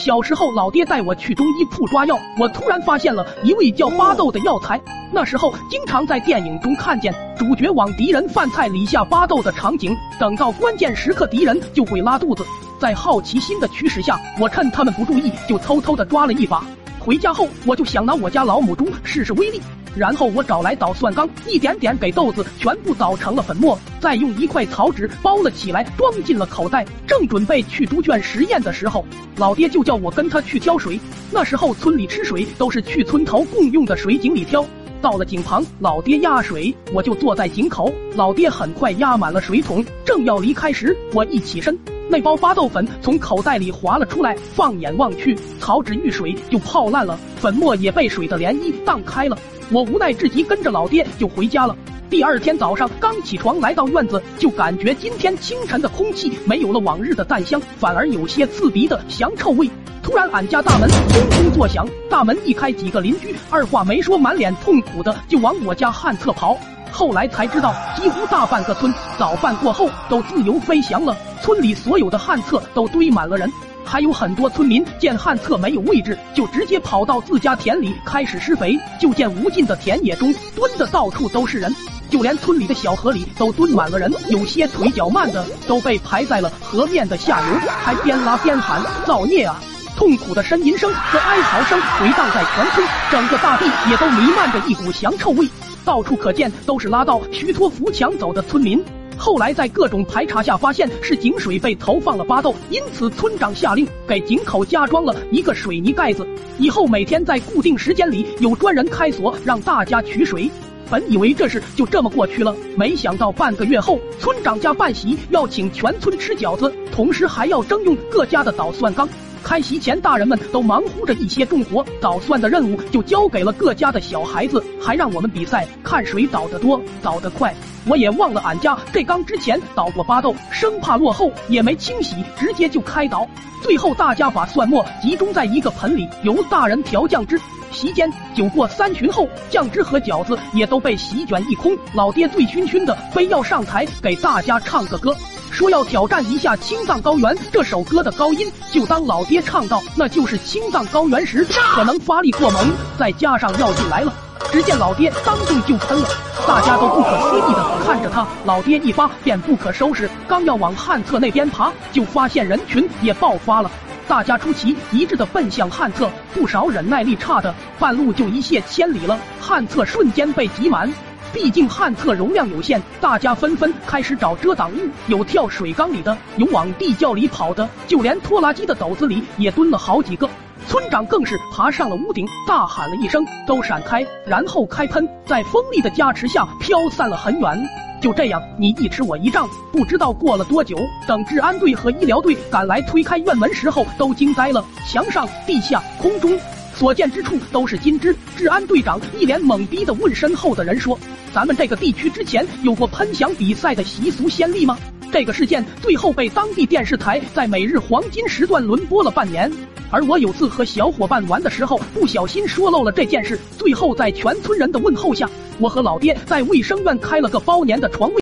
小时候，老爹带我去中医铺抓药，我突然发现了一味叫巴豆的药材。那时候经常在电影中看见主角往敌人饭菜里下巴豆的场景，等到关键时刻敌人就会拉肚子。在好奇心的驱使下，我趁他们不注意就偷偷的抓了一把。回家后，我就想拿我家老母猪试试威力。然后我找来捣蒜缸，一点点给豆子全部捣成了粉末，再用一块草纸包了起来，装进了口袋。正准备去猪圈实验的时候，老爹就叫我跟他去挑水。那时候村里吃水都是去村头共用的水井里挑。到了井旁，老爹压水，我就坐在井口。老爹很快压满了水桶，正要离开时，我一起身，那包巴豆粉从口袋里滑了出来。放眼望去，草纸遇水就泡烂了，粉末也被水的涟漪荡开了。我无奈至极，跟着老爹就回家了。第二天早上刚起床，来到院子，就感觉今天清晨的空气没有了往日的淡香，反而有些刺鼻的香臭味。突然，俺家大门轰轰作响，大门一开，几个邻居二话没说，满脸痛苦的就往我家旱厕跑。后来才知道，几乎大半个村早饭过后都自由飞翔了，村里所有的旱厕都堆满了人。还有很多村民见旱厕没有位置，就直接跑到自家田里开始施肥。就见无尽的田野中蹲的到处都是人，就连村里的小河里都蹲满了人。有些腿脚慢的都被排在了河面的下游，还边拉边喊：“造孽啊！”痛苦的呻吟声和哀嚎声回荡在全村，整个大地也都弥漫着一股香臭味，到处可见都是拉到徐托扶墙走的村民。后来在各种排查下，发现是井水被投放了巴豆，因此村长下令给井口加装了一个水泥盖子，以后每天在固定时间里有专人开锁让大家取水。本以为这事就这么过去了，没想到半个月后，村长家办席要请全村吃饺子，同时还要征用各家的捣蒜缸。开席前，大人们都忙乎着一些重活，捣蒜的任务就交给了各家的小孩子，还让我们比赛看谁捣得多、捣得快。我也忘了俺家这缸之前捣过巴豆，生怕落后，也没清洗，直接就开捣。最后大家把蒜末集中在一个盆里，由大人调酱汁。席间酒过三巡后，酱汁和饺子也都被席卷一空。老爹醉醺醺的，非要上台给大家唱个歌。说要挑战一下《青藏高原》这首歌的高音，就当老爹唱到那就是青藏高原时，可能发力过猛，再加上药劲来了。只见老爹当众就喷了，大家都不可思议的看着他。老爹一发便不可收拾，刚要往旱厕那边爬，就发现人群也爆发了，大家出奇一致的奔向旱厕，不少忍耐力差的半路就一泻千里了，旱厕瞬间被挤满。毕竟旱厕容量有限，大家纷纷开始找遮挡物，有跳水缸里的，有往地窖里跑的，就连拖拉机的斗子里也蹲了好几个。村长更是爬上了屋顶，大喊了一声：“都闪开！”然后开喷，在风力的加持下飘散了很远。就这样，你一尺我一丈，不知道过了多久，等治安队和医疗队赶来推开院门时候，都惊呆了。墙上、地下、空中。所见之处都是金枝。治安队长一脸懵逼的问身后的人说：“咱们这个地区之前有过喷响比赛的习俗先例吗？”这个事件最后被当地电视台在每日黄金时段轮播了半年。而我有次和小伙伴玩的时候，不小心说漏了这件事。最后在全村人的问候下，我和老爹在卫生院开了个包年的床位。